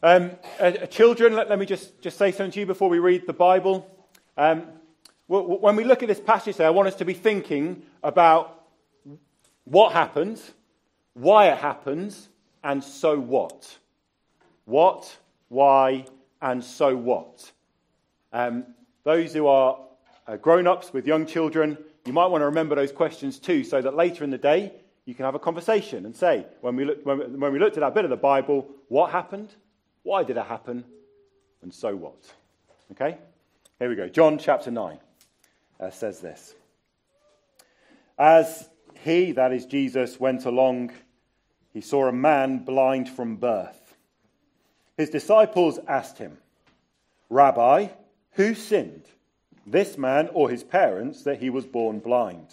Um, uh, children, let, let, me just, just say something to you before we read the Bible. Um, when we look at this passage today, I want us to be thinking about what happens, why it happens, and so what. What, why, and so what. Um, those who are uh, grown ups with young children, you might want to remember those questions too, so that later in the day you can have a conversation and say, when we, when, when we looked at that bit of the Bible, what happened? Why did it happen? And so what? Okay? Here we go. John chapter 9 uh, says this. As he, that is Jesus, went along, he saw a man blind from birth. His disciples asked him, Rabbi, who sinned, this man or his parents, that he was born blind?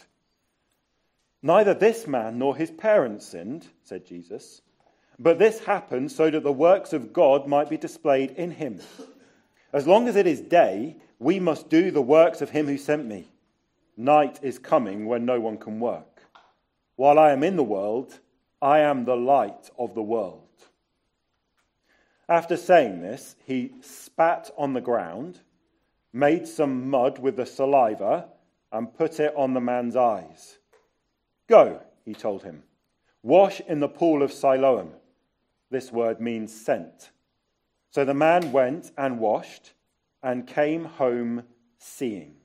Neither this man nor his parents sinned, said Jesus, but this happened so that the works of God might be displayed in him. As long as it is day, we must do the works of him who sent me. Night is coming when no one can work. While I am in the world, I am the light of the world. After saying this, he spat on the ground, made some mud with the saliva, and put it on the man's eyes. Go, he told him, wash in the pool of Siloam. This word means sent. So the man went and washed and came home seeing.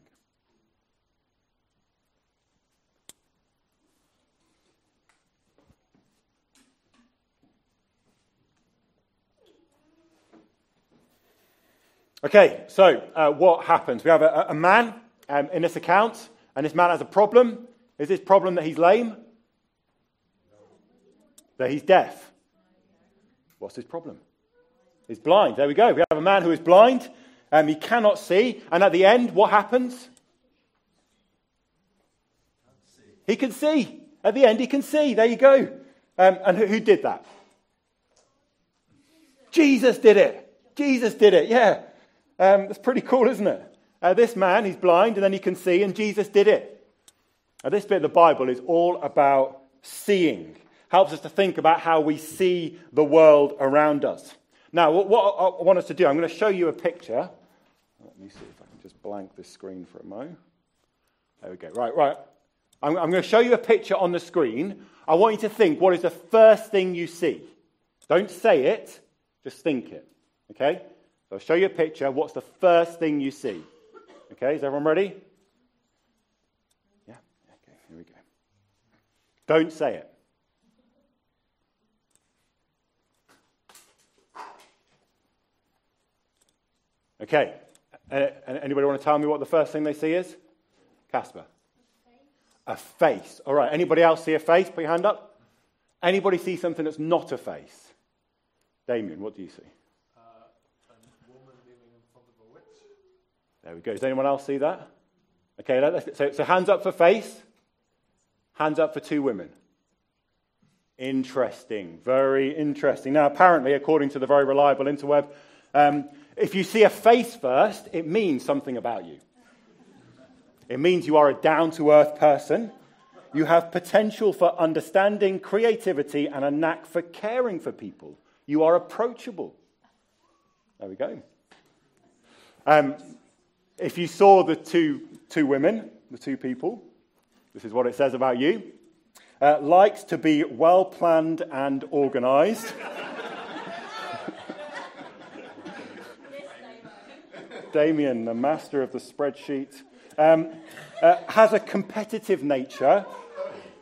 Okay, so uh, what happens? We have a, a man um, in this account, and this man has a problem. Is this problem that he's lame? No that he's deaf? What's his problem? He's blind. There we go. We have a man who is blind. Um, he cannot see. And at the end, what happens? He can see. At the end, he can see. There you go. Um, and who, who did that? Jesus did it. Jesus did it. Yeah. Um, that's pretty cool, isn't it? Uh, this man, he's blind and then he can see, and Jesus did it. Now, this bit of the Bible is all about seeing, helps us to think about how we see the world around us. Now, what I want us to do, I'm going to show you a picture. Let me see if I can just blank this screen for a moment. There we go. Right, right. I'm, I'm going to show you a picture on the screen. I want you to think what is the first thing you see? Don't say it, just think it. Okay? So I'll show you a picture. What's the first thing you see? Okay, is everyone ready? Yeah? Okay, here we go. Don't say it. Okay. Anybody want to tell me what the first thing they see is? Casper. A face. All right. Anybody else see a face? Put your hand up. Anybody see something that's not a face? Damien, what do you see? Uh, there we go. Does anyone else see that? Okay, so, so hands up for face, hands up for two women. Interesting, very interesting. Now, apparently, according to the very reliable interweb, um, if you see a face first, it means something about you. It means you are a down to earth person. You have potential for understanding, creativity, and a knack for caring for people. You are approachable. There we go. Um, if you saw the two, two women, the two people, this is what it says about you. Uh, likes to be well planned and organized. Damien, the master of the spreadsheet, um, uh, has a competitive nature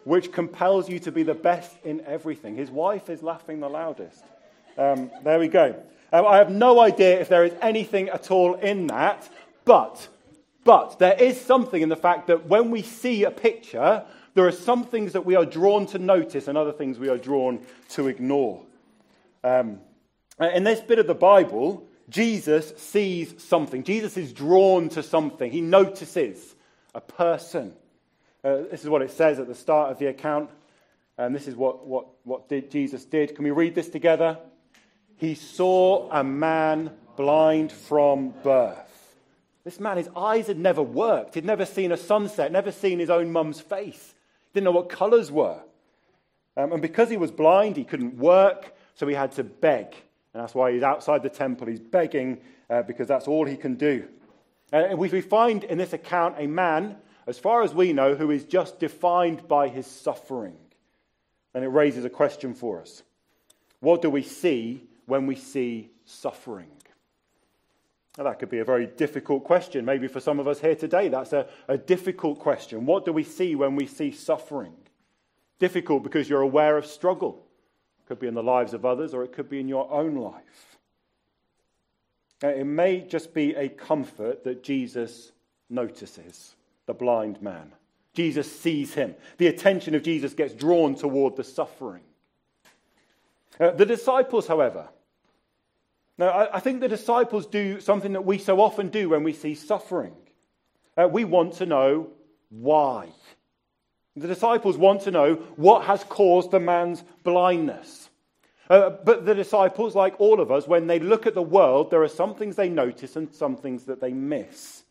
which compels you to be the best in everything. His wife is laughing the loudest. Um, there we go. Um, I have no idea if there is anything at all in that but, but there is something in the fact that when we see a picture, there are some things that we are drawn to notice and other things we are drawn to ignore. Um, in this bit of the Bible, Jesus sees something. Jesus is drawn to something. He notices a person. Uh, this is what it says at the start of the account. And this is what, what, what did Jesus did. Can we read this together? He saw a man blind from birth. This man, his eyes had never worked. He'd never seen a sunset, never seen his own mum's face. Didn't know what colours were. Um, and because he was blind, he couldn't work, so he had to beg. And that's why he's outside the temple. He's begging uh, because that's all he can do. Uh, we find in this account a man, as far as we know, who is just defined by his suffering. And it raises a question for us What do we see when we see suffering? Now, that could be a very difficult question. Maybe for some of us here today, that's a, a difficult question. What do we see when we see suffering? Difficult because you're aware of struggle. Could be in the lives of others or it could be in your own life. It may just be a comfort that Jesus notices the blind man. Jesus sees him. The attention of Jesus gets drawn toward the suffering. Uh, the disciples, however, now, I, I, think the disciples do something that we so often do when we see suffering. Uh, we want to know why. The disciples want to know what has caused the man's blindness. Uh, but the disciples, like all of us, when they look at the world, there are some things they notice and some things that they miss.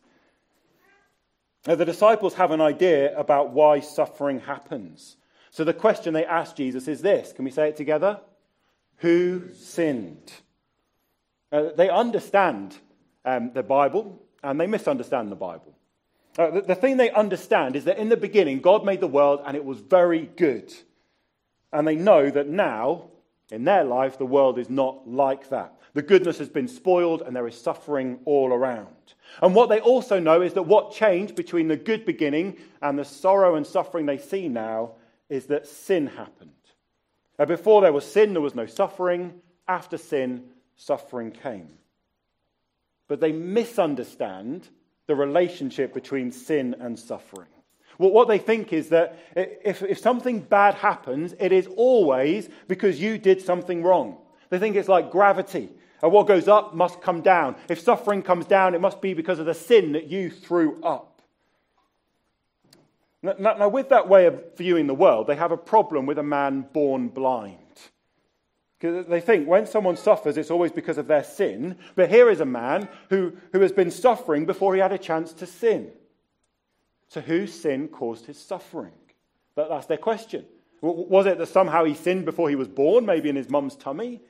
Now, the disciples have an idea about why suffering happens. So the question they ask Jesus is this can we say it together? Who sinned? Uh, they understand um, the Bible and they misunderstand the Bible. Uh, the, the thing they understand is that in the beginning, God made the world and it was very good. And they know that now, in their life, the world is not like that. The goodness has been spoiled and there is suffering all around. And what they also know is that what changed between the good beginning and the sorrow and suffering they see now is that sin happened. Now, before there was sin, there was no suffering. After sin, suffering came. But they misunderstand the relationship between sin and suffering. Well, what they think is that if, if something bad happens, it is always because you did something wrong. They think it's like gravity. And what goes up must come down. If suffering comes down, it must be because of the sin that you threw up. Now, now, with that way of viewing the world, they have a problem with a man born blind. Because they think when someone suffers, it's always because of their sin. But here is a man who, who has been suffering before he had a chance to sin. So, whose sin caused his suffering? But that's their question. Was it that somehow he sinned before he was born, maybe in his mum's tummy?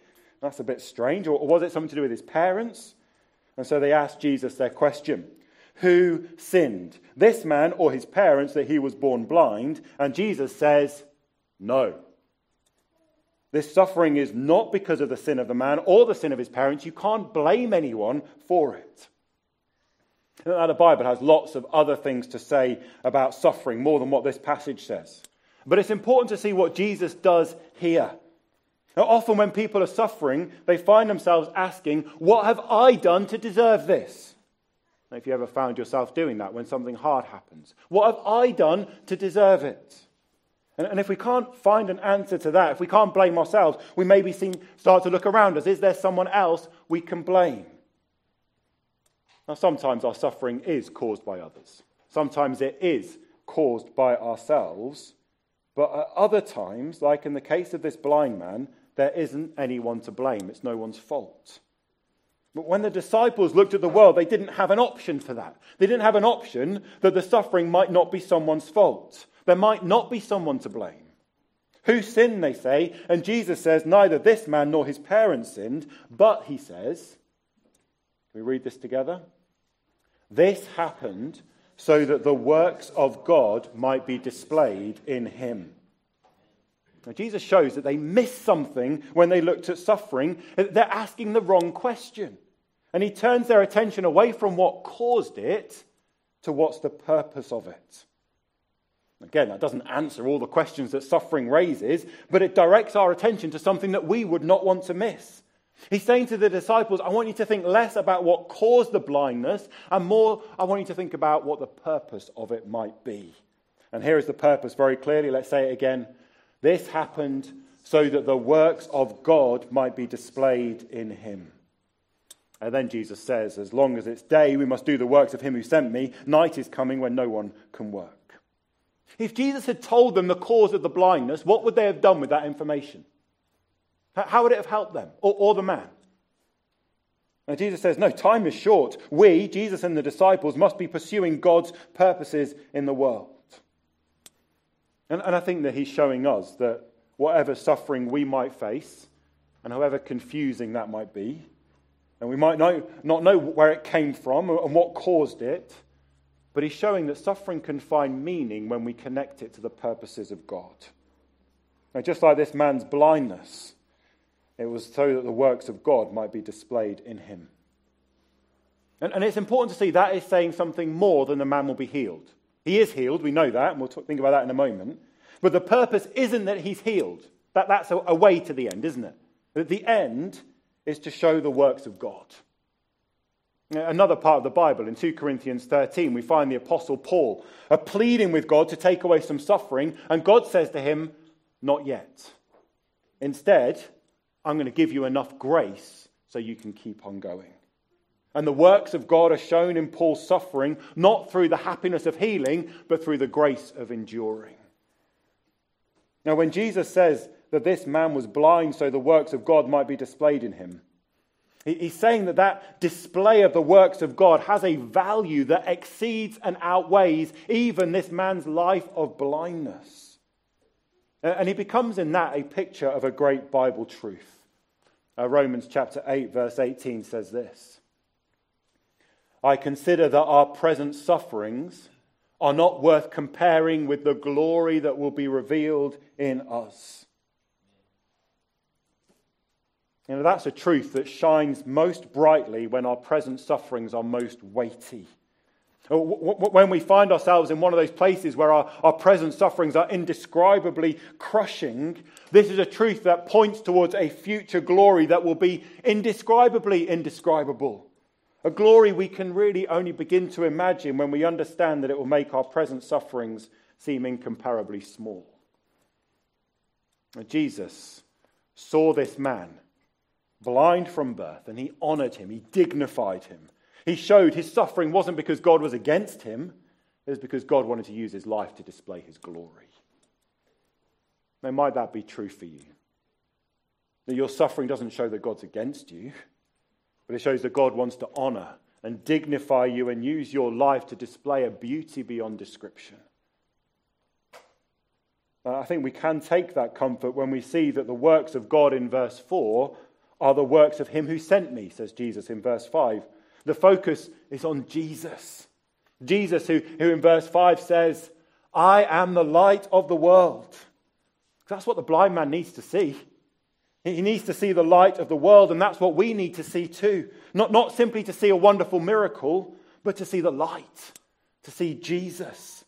That's a bit strange. Or was it something to do with his parents? And so they asked Jesus their question Who sinned? This man or his parents that he was born blind? And Jesus says, No. This suffering is not because of the sin of the man or the sin of his parents. You can't blame anyone for it. Now, the Bible has lots of other things to say about suffering, more than what this passage says. But it's important to see what Jesus does here. Now, often, when people are suffering, they find themselves asking, What have I done to deserve this? Now, if you ever found yourself doing that when something hard happens, what have I done to deserve it? And, if we can't find an answer to that, if we can't blame ourselves, we maybe seem, start to look around us. Is there someone else we can blame? Now, sometimes our suffering is caused by others, sometimes it is caused by ourselves. But at other times, like in the case of this blind man, there isn't anyone to blame. It's no one's fault. But when the disciples looked at the world, they didn't have an option for that. They didn't have an option that the suffering might not be someone's fault. There might not be someone to blame. Who sinned, they say? And Jesus says, neither this man nor his parents sinned, but, he says, can we read this together? This happened so that the works of God might be displayed in him. Now, Jesus shows that they missed something when they looked at suffering. They're asking the wrong question. And he turns their attention away from what caused it to what's the purpose of it. Again, that doesn't answer all the questions that suffering raises, but it directs our attention to something that we would not want to miss. He's saying to the disciples, I want you to think less about what caused the blindness and more, I want you to think about what the purpose of it might be. And here is the purpose very clearly. Let's say it again. This happened so that the works of God might be displayed in him. And then Jesus says, As long as it's day, we must do the works of him who sent me. Night is coming when no one can work. If Jesus had told them the cause of the blindness, what would they have done with that information? How would it have helped them or, or the man? Now, Jesus says, No, time is short. We, Jesus and the disciples, must be pursuing God's purposes in the world. And, and I think that he's showing us that whatever suffering we might face, and however confusing that might be, and we might know, not know where it came from and what caused it, but he's showing that suffering can find meaning when we connect it to the purposes of God. Now, just like this man's blindness, it was so that the works of God might be displayed in him. And, and it's important to see that is saying something more than the man will be healed. He is healed, we know that, and we'll talk, think about that in a moment. But the purpose isn't that he's healed. That, that's a, a way to the end, isn't it? That the end is to show the works of God. Another part of the Bible, in 2 Corinthians 13, we find the Apostle Paul uh, pleading with God to take away some suffering, and God says to him, Not yet. Instead, I'm going to give you enough grace so you can keep on going. And the works of God are shown in Paul's suffering, not through the happiness of healing, but through the grace of enduring. Now, when Jesus says that this man was blind so the works of God might be displayed in him, he's saying that that display of the works of God has a value that exceeds and outweighs even this man's life of blindness. And he becomes in that a picture of a great Bible truth. Uh, Romans chapter 8, verse 18 says this I consider that our present sufferings are not worth comparing with the glory that will be revealed in us. You know, that's a truth that shines most brightly when our present sufferings are most weighty. Uh, when we find ourselves in one of those places where our, our present sufferings are indescribably crushing, this is a truth that points towards a future glory that will be indescribably indescribable. A glory we can really only begin to imagine when we understand that it will make our present sufferings seem incomparably small. Uh, Jesus saw this man blind from birth and he honored him, he dignified him. He showed his suffering wasn't because God was against him, it was because God wanted to use his life to display his glory. Now, might that be true for you? That your suffering doesn't show that God's against you but it shows that God wants to honor and dignify you and use your life to display a beauty beyond description. Uh, I think we can take that comfort when we see that the works of God in verse 4 are the works of Him who sent me, says Jesus in verse 5. The focus is on Jesus. Jesus, who, who in verse 5 says, I am the light of the world. That's what the blind man needs to see. He needs to see the light of the world, and that's what we need to see too. Not, not simply to see a wonderful miracle, but to see the light, to see Jesus.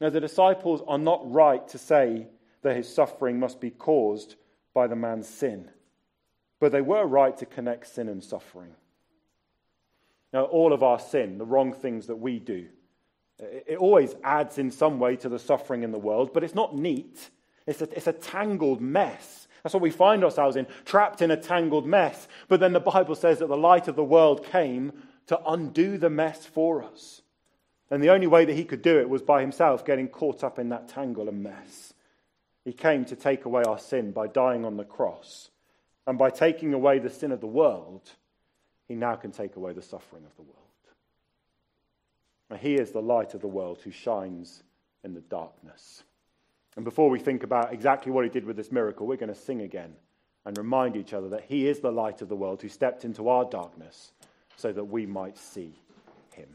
Now, the disciples are not right to say that his suffering must be caused by the man's sin, but they were right to connect sin and suffering. Now, all of our sin, the wrong things that we do, it always adds in some way to the suffering in the world, but it's not neat. It's a, it's a tangled mess. That's what we find ourselves in, trapped in a tangled mess. But then the Bible says that the light of the world came to undo the mess for us. And the only way that he could do it was by himself getting caught up in that tangle and mess. He came to take away our sin by dying on the cross. And by taking away the sin of the world, he now can take away the suffering of the world. And he is the light of the world who shines in the darkness. And before we think about exactly what he did with this miracle, we're going to sing again and remind each other that he is the light of the world who stepped into our darkness so that we might see him.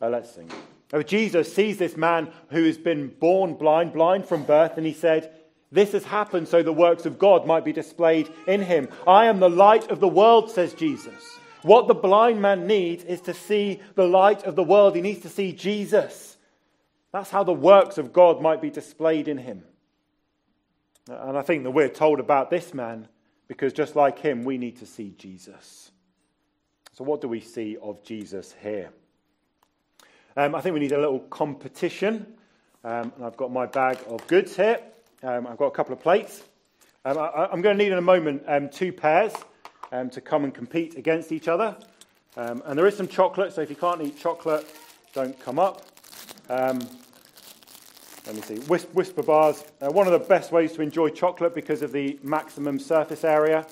Now let's sing. Now, Jesus sees this man who has been born blind, blind from birth, and he said, This has happened so the works of God might be displayed in him. I am the light of the world, says Jesus. What the blind man needs is to see the light of the world. He needs to see Jesus. That's how the works of God might be displayed in him. And I think that we're told about this man because just like him, we need to see Jesus. So, what do we see of Jesus here? Um, I think we need a little competition. Um, and I've got my bag of goods here. Um, I've got a couple of plates. Um, I, am going to need in a moment um, two pairs um, to come and compete against each other. and there is some chocolate, so if you can't eat chocolate, don't come up. Um, let me see, Wispa bars. Uh, one of the best ways to enjoy chocolate because of the maximum surface area,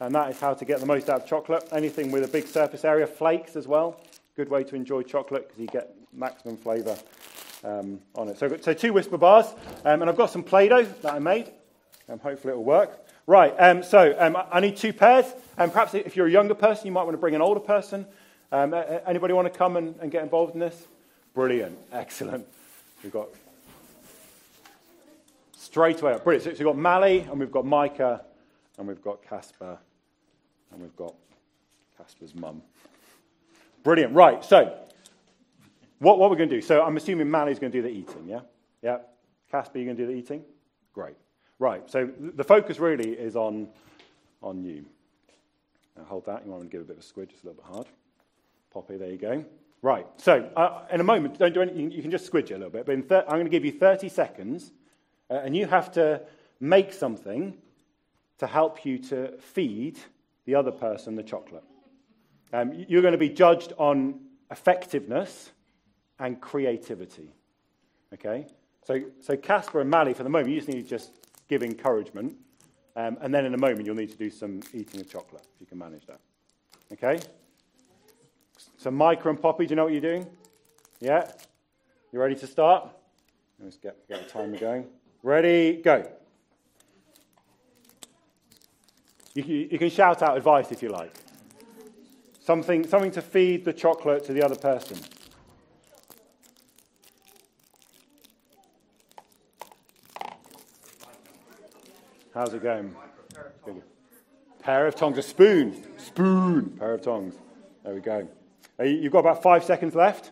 and that is how to get the most out of chocolate. Anything with a big surface area, flakes as well. Good way to enjoy chocolate because you get maximum flavour um, on it. So, so two Wispa bars, um, and I've got some Play Doh that I made. Um, hopefully it'll work. Right, um, so um, I need two pairs. And um, perhaps if you're a younger person, you might want to bring an older person. Anybody want to come and, and get involved in this? Brilliant, excellent. We've got straight away up. Brilliant. So, so we've got Mally, and we've got Micah, and we've got Casper, and we've got Casper's mum. Brilliant. Right, so what, what we're going to do. So I'm assuming Mally's going to do the eating, yeah? Yeah. Casper, you're going to do the eating? Great. Right, so the focus really is on, on you. Now hold that. You want to give a bit of a squid, just a little bit hard. Poppy, there you go. Right, so uh, in a moment, don't do anything, you can just squidge it a little bit, but thir- I'm going to give you 30 seconds, uh, and you have to make something to help you to feed the other person the chocolate. Um, you're going to be judged on effectiveness and creativity. Okay? So, so Casper and Mally, for the moment, you just need to just give encouragement. Um, and then in a moment, you'll need to do some eating of chocolate, if you can manage that. Okay? So, Micah and Poppy, do you know what you're doing? Yeah? You ready to start? Let's get, get the timer going. Ready, go. You, you, you can shout out advice if you like. Something, something to feed the chocolate to the other person. How's it going? Pair of tongs. A spoon. Spoon. Pair of tongs. There we go. You've got about five seconds left.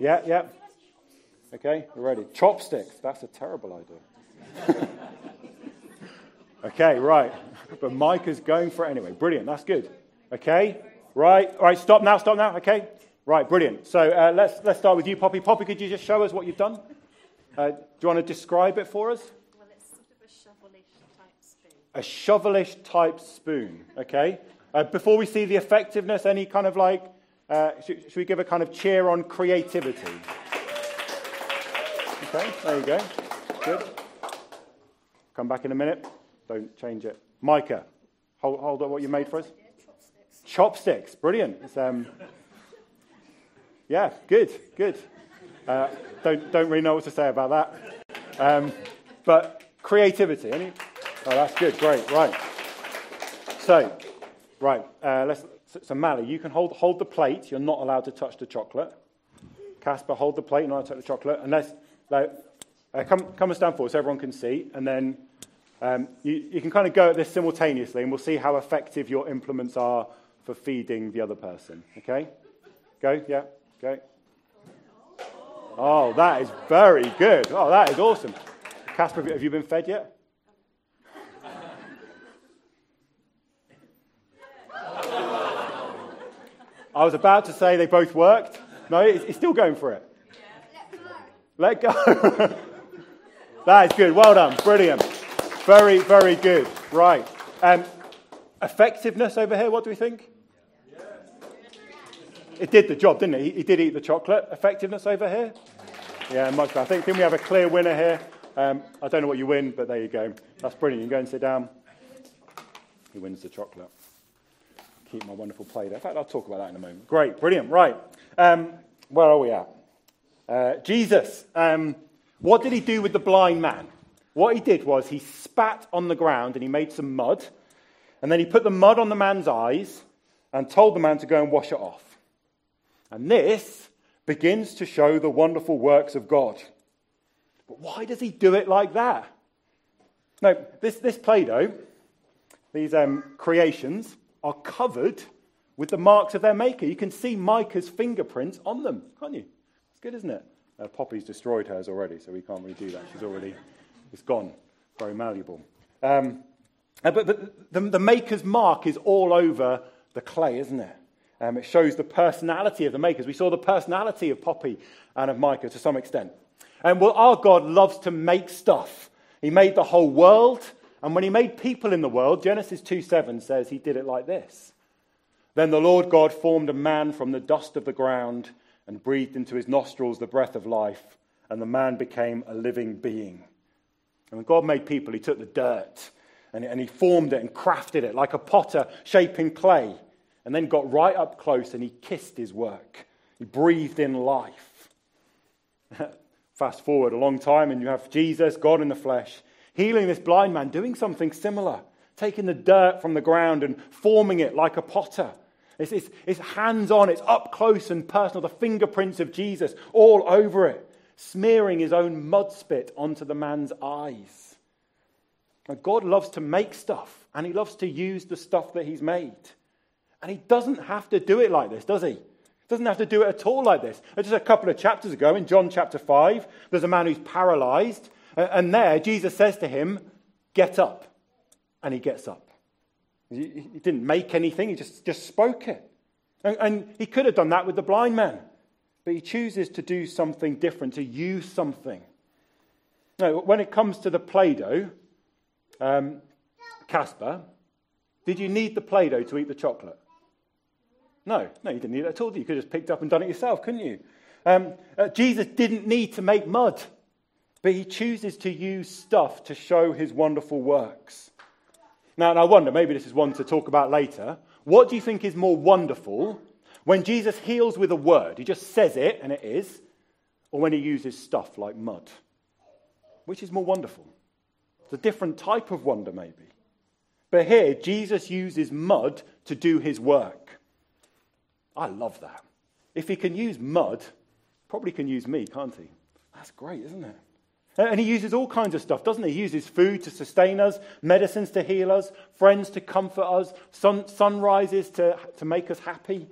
Yeah, yeah. Okay, we're ready. Chopsticks. That's a terrible idea. okay, right. But Mike is going for it anyway. Brilliant. That's good. Okay, right. All right, stop now, stop now. Okay, right, brilliant. So uh, let's, let's start with you, Poppy. Poppy, could you just show us what you've done? Uh, do you want to describe it for us? Well, it's sort of a shovelish type spoon. A shovelish type spoon, okay? Uh, before we see the effectiveness, any kind of like, uh, should, should we give a kind of cheer on creativity? Okay, there you go. Good. Come back in a minute. Don't change it. Micah, hold, hold up what you made for us. chopsticks. Chopsticks, brilliant. Um, yeah, good, good. Uh, don't, don't really know what to say about that. Um, but creativity, any? Oh, that's good, great, right. So, right, uh, let's, so Mally, you can hold, hold the plate. You're not allowed to touch the chocolate. Casper, hold the plate. You're not allowed to touch the chocolate. And let's, like, uh, come, come and stand forward so everyone can see. And then um, you, you can kind of go at this simultaneously, and we'll see how effective your implements are for feeding the other person. Okay? Go, yeah, go. Oh, that is very good. Oh, that is awesome. Casper, have you been fed yet? I was about to say they both worked. No, he's still going for it. Let go. that is good. Well done. Brilliant. Very, very good. Right. Um, effectiveness over here, what do we think? It did the job, didn't it? He, he, did eat the chocolate. Effectiveness over here? Yeah, much better. I think, think we have a clear winner here. Um, I don't know what you win, but there you go. That's brilliant. You can go and sit down. He wins the chocolate. Keep my wonderful plate. In fact, I'll talk about that in a moment. Great, brilliant. Right. Um, where are we at? Uh, Jesus. Um, what did he do with the blind man? What he did was he spat on the ground and he made some mud. And then he put the mud on the man's eyes and told the man to go and wash it off. And this begins to show the wonderful works of God. But why does he do it like that? No, this, this Play Doh, these um, creations, are covered with the marks of their maker. You can see Micah's fingerprints on them, can't you? It's good, isn't it? Uh, Poppy's destroyed hers already, so we can't really do that. She's already, it's gone. Very malleable. Um, uh, but, but the, the maker's mark is all over the clay, isn't it? Um, it shows the personality of the makers. We saw the personality of Poppy and of Micah to some extent. And well, our God loves to make stuff. He made the whole world, and when he made people in the world, Genesis 2 7 says he did it like this. Then the Lord God formed a man from the dust of the ground and breathed into his nostrils the breath of life, and the man became a living being. And when God made people, he took the dirt and, and he formed it and crafted it like a potter shaping clay and then got right up close and he kissed his work. He breathed in life. Fast forward a long time, and you have Jesus, God in the flesh. Healing this blind man, doing something similar, taking the dirt from the ground and forming it like a potter. It's, it's, it's hands on, it's up close and personal, the fingerprints of Jesus all over it, smearing his own mud spit onto the man's eyes. Now, God loves to make stuff, and he loves to use the stuff that he's made. And he doesn't have to do it like this, does he? Doesn't have to do it at all like this. Just a couple of chapters ago, in John chapter 5, there's a man who's paralyzed. And there, Jesus says to him, Get up. And he gets up. He didn't make anything, he just, just spoke it. And, and he could have done that with the blind man. But he chooses to do something different, to use something. Now, when it comes to the Play Doh, um, Casper, did you need the Play Doh to eat the chocolate? No, no, you didn't need it at all. You could have just picked up and done it yourself, couldn't you? Um, uh, Jesus didn't need to make mud, but he chooses to use stuff to show his wonderful works. Now, and I wonder, maybe this is one to talk about later. What do you think is more wonderful when Jesus heals with a word? He just says it, and it is, or when he uses stuff like mud? Which is more wonderful? It's a different type of wonder, maybe. But here, Jesus uses mud to do his work. I love that. If he can use mud, probably can use me, can't he? That's great, isn't it? And he uses all kinds of stuff, doesn't he? He uses food to sustain us, medicines to heal us, friends to comfort us, sun, sunrises to, to make us happy,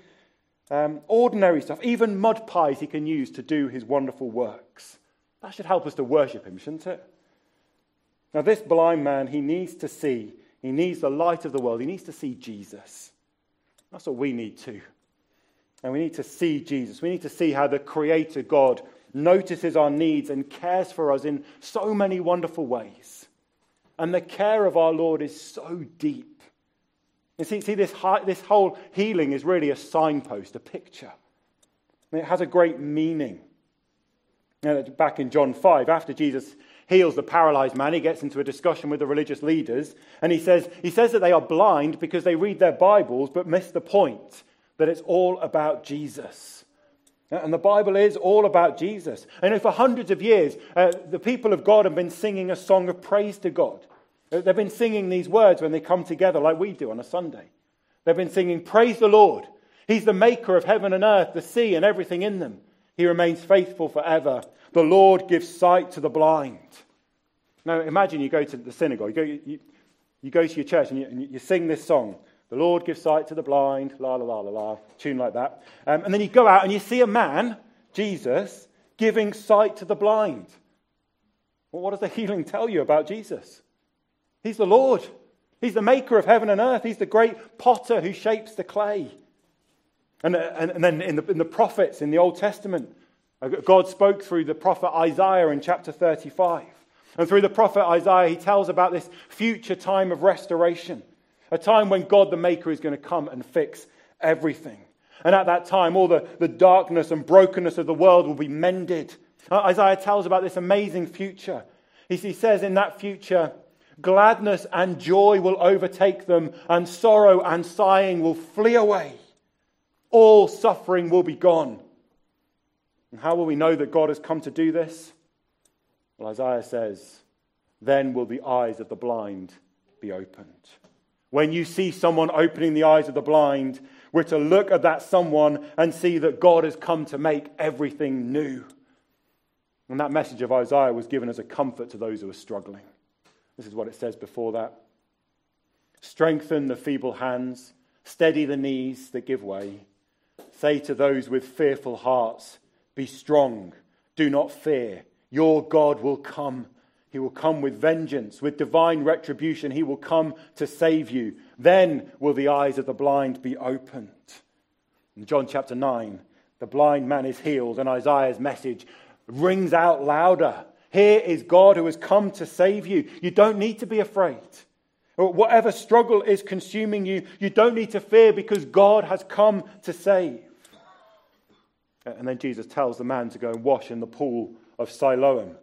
um, ordinary stuff, even mud pies he can use to do his wonderful works. That should help us to worship him, shouldn't it? Now, this blind man, he needs to see, he needs the light of the world, he needs to see Jesus. That's what we need too. And we need to see Jesus. We need to see how the Creator God notices our needs and cares for us in so many wonderful ways. And the care of our Lord is so deep. You see, see this, this whole healing is really a signpost, a picture. it has a great meaning. back in John 5, after Jesus heals the paralyzed man, he gets into a discussion with the religious leaders, and he says, he says that they are blind because they read their Bibles but miss the point that it's all about Jesus. And the Bible is all about Jesus. And for hundreds of years, uh, the people of God have been singing a song of praise to God. Uh, they've been singing these words when they come together, like we do on a Sunday. They've been singing, Praise the Lord. He's the maker of heaven and earth, the sea, and everything in them. He remains faithful forever. The Lord gives sight to the blind. Now, imagine you go to the synagogue, you go, you, you go to your church and you, and you sing this song. The Lord gives sight to the blind, la la la la la, tune like that. Um, and then you go out and you see a man, Jesus, giving sight to the blind. Well, what does the healing tell you about Jesus? He's the Lord. He's the maker of heaven and earth. He's the great potter who shapes the clay. And, and, and then in the, in the prophets in the Old Testament, uh, God spoke through the prophet Isaiah in chapter 35. And through the prophet Isaiah, he tells about this future time of restoration a time when God the Maker is going to come and fix everything. And at that time, all the, the darkness and brokenness of the world will be mended. Uh, Isaiah tells about this amazing future. He, he says in that future, gladness and joy will overtake them, and sorrow and sighing will flee away. All suffering will be gone. And how will we know that God has come to do this? Well, Isaiah says, Then will the eyes of the blind be opened. When you see someone opening the eyes of the blind, we're to look at that someone and see that God has come to make everything new. And that message of Isaiah was given as a comfort to those who are struggling. This is what it says before that Strengthen the feeble hands, steady the knees that give way. Say to those with fearful hearts, Be strong, do not fear. Your God will come he will come with vengeance, with divine retribution. He will come to save you. Then will the eyes of the blind be opened. In John chapter 9, the blind man is healed, and Isaiah's message rings out louder. Here is God who has come to save you. You don't need to be afraid. Whatever struggle is consuming you, you don't need to fear because God has come to save. And then Jesus tells the man to go and wash in the pool of Siloam.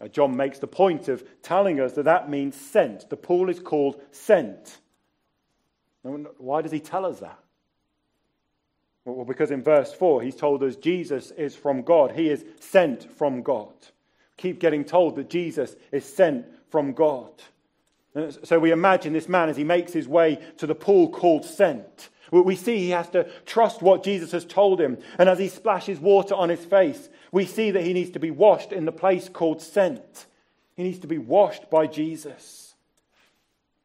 Uh, John makes the point of telling us that that means sent. The pool is called sent. Why does he tell us that? Well, because in verse 4, he's told us Jesus is from God. He is sent from God. keep getting told that Jesus is sent from God. So we imagine this man as he makes his way to the pool called Sent. We see he has to trust what Jesus has told him. And as he splashes water on his face, we see that he needs to be washed in the place called Sent. He needs to be washed by Jesus.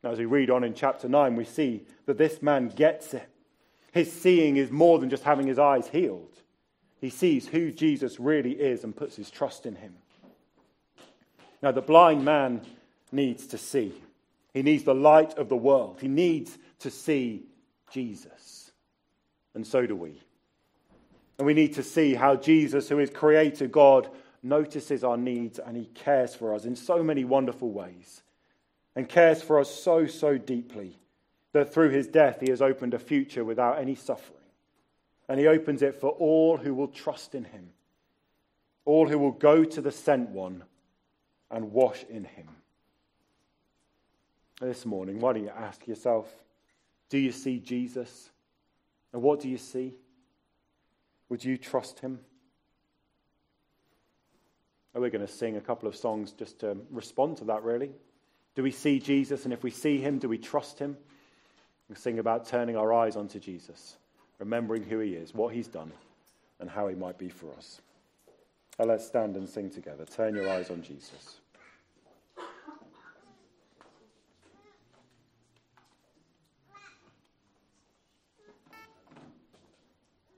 Now, as we read on in chapter 9, we see that this man gets it. His seeing is more than just having his eyes healed. He sees who Jesus really is and puts his trust in him. Now, the blind man needs to see. He needs the light of the world. He needs to see Jesus. And so do we. And we need to see how Jesus, who is Creator God, notices our needs and He cares for us in so many wonderful ways. And cares for us so, so deeply that through His death He has opened a future without any suffering. And He opens it for all who will trust in Him, all who will go to the sent one and wash in Him. This morning, why don't you ask yourself, do you see Jesus? And what do you see? Would you trust him? Are we're going to sing a couple of songs just to respond to that, really? Do we see Jesus? And if we see him, do we trust him? Sing about turning our eyes onto Jesus, remembering who he is, what he's done, and how he might be for us. Now let's stand and sing together. Turn your eyes on Jesus.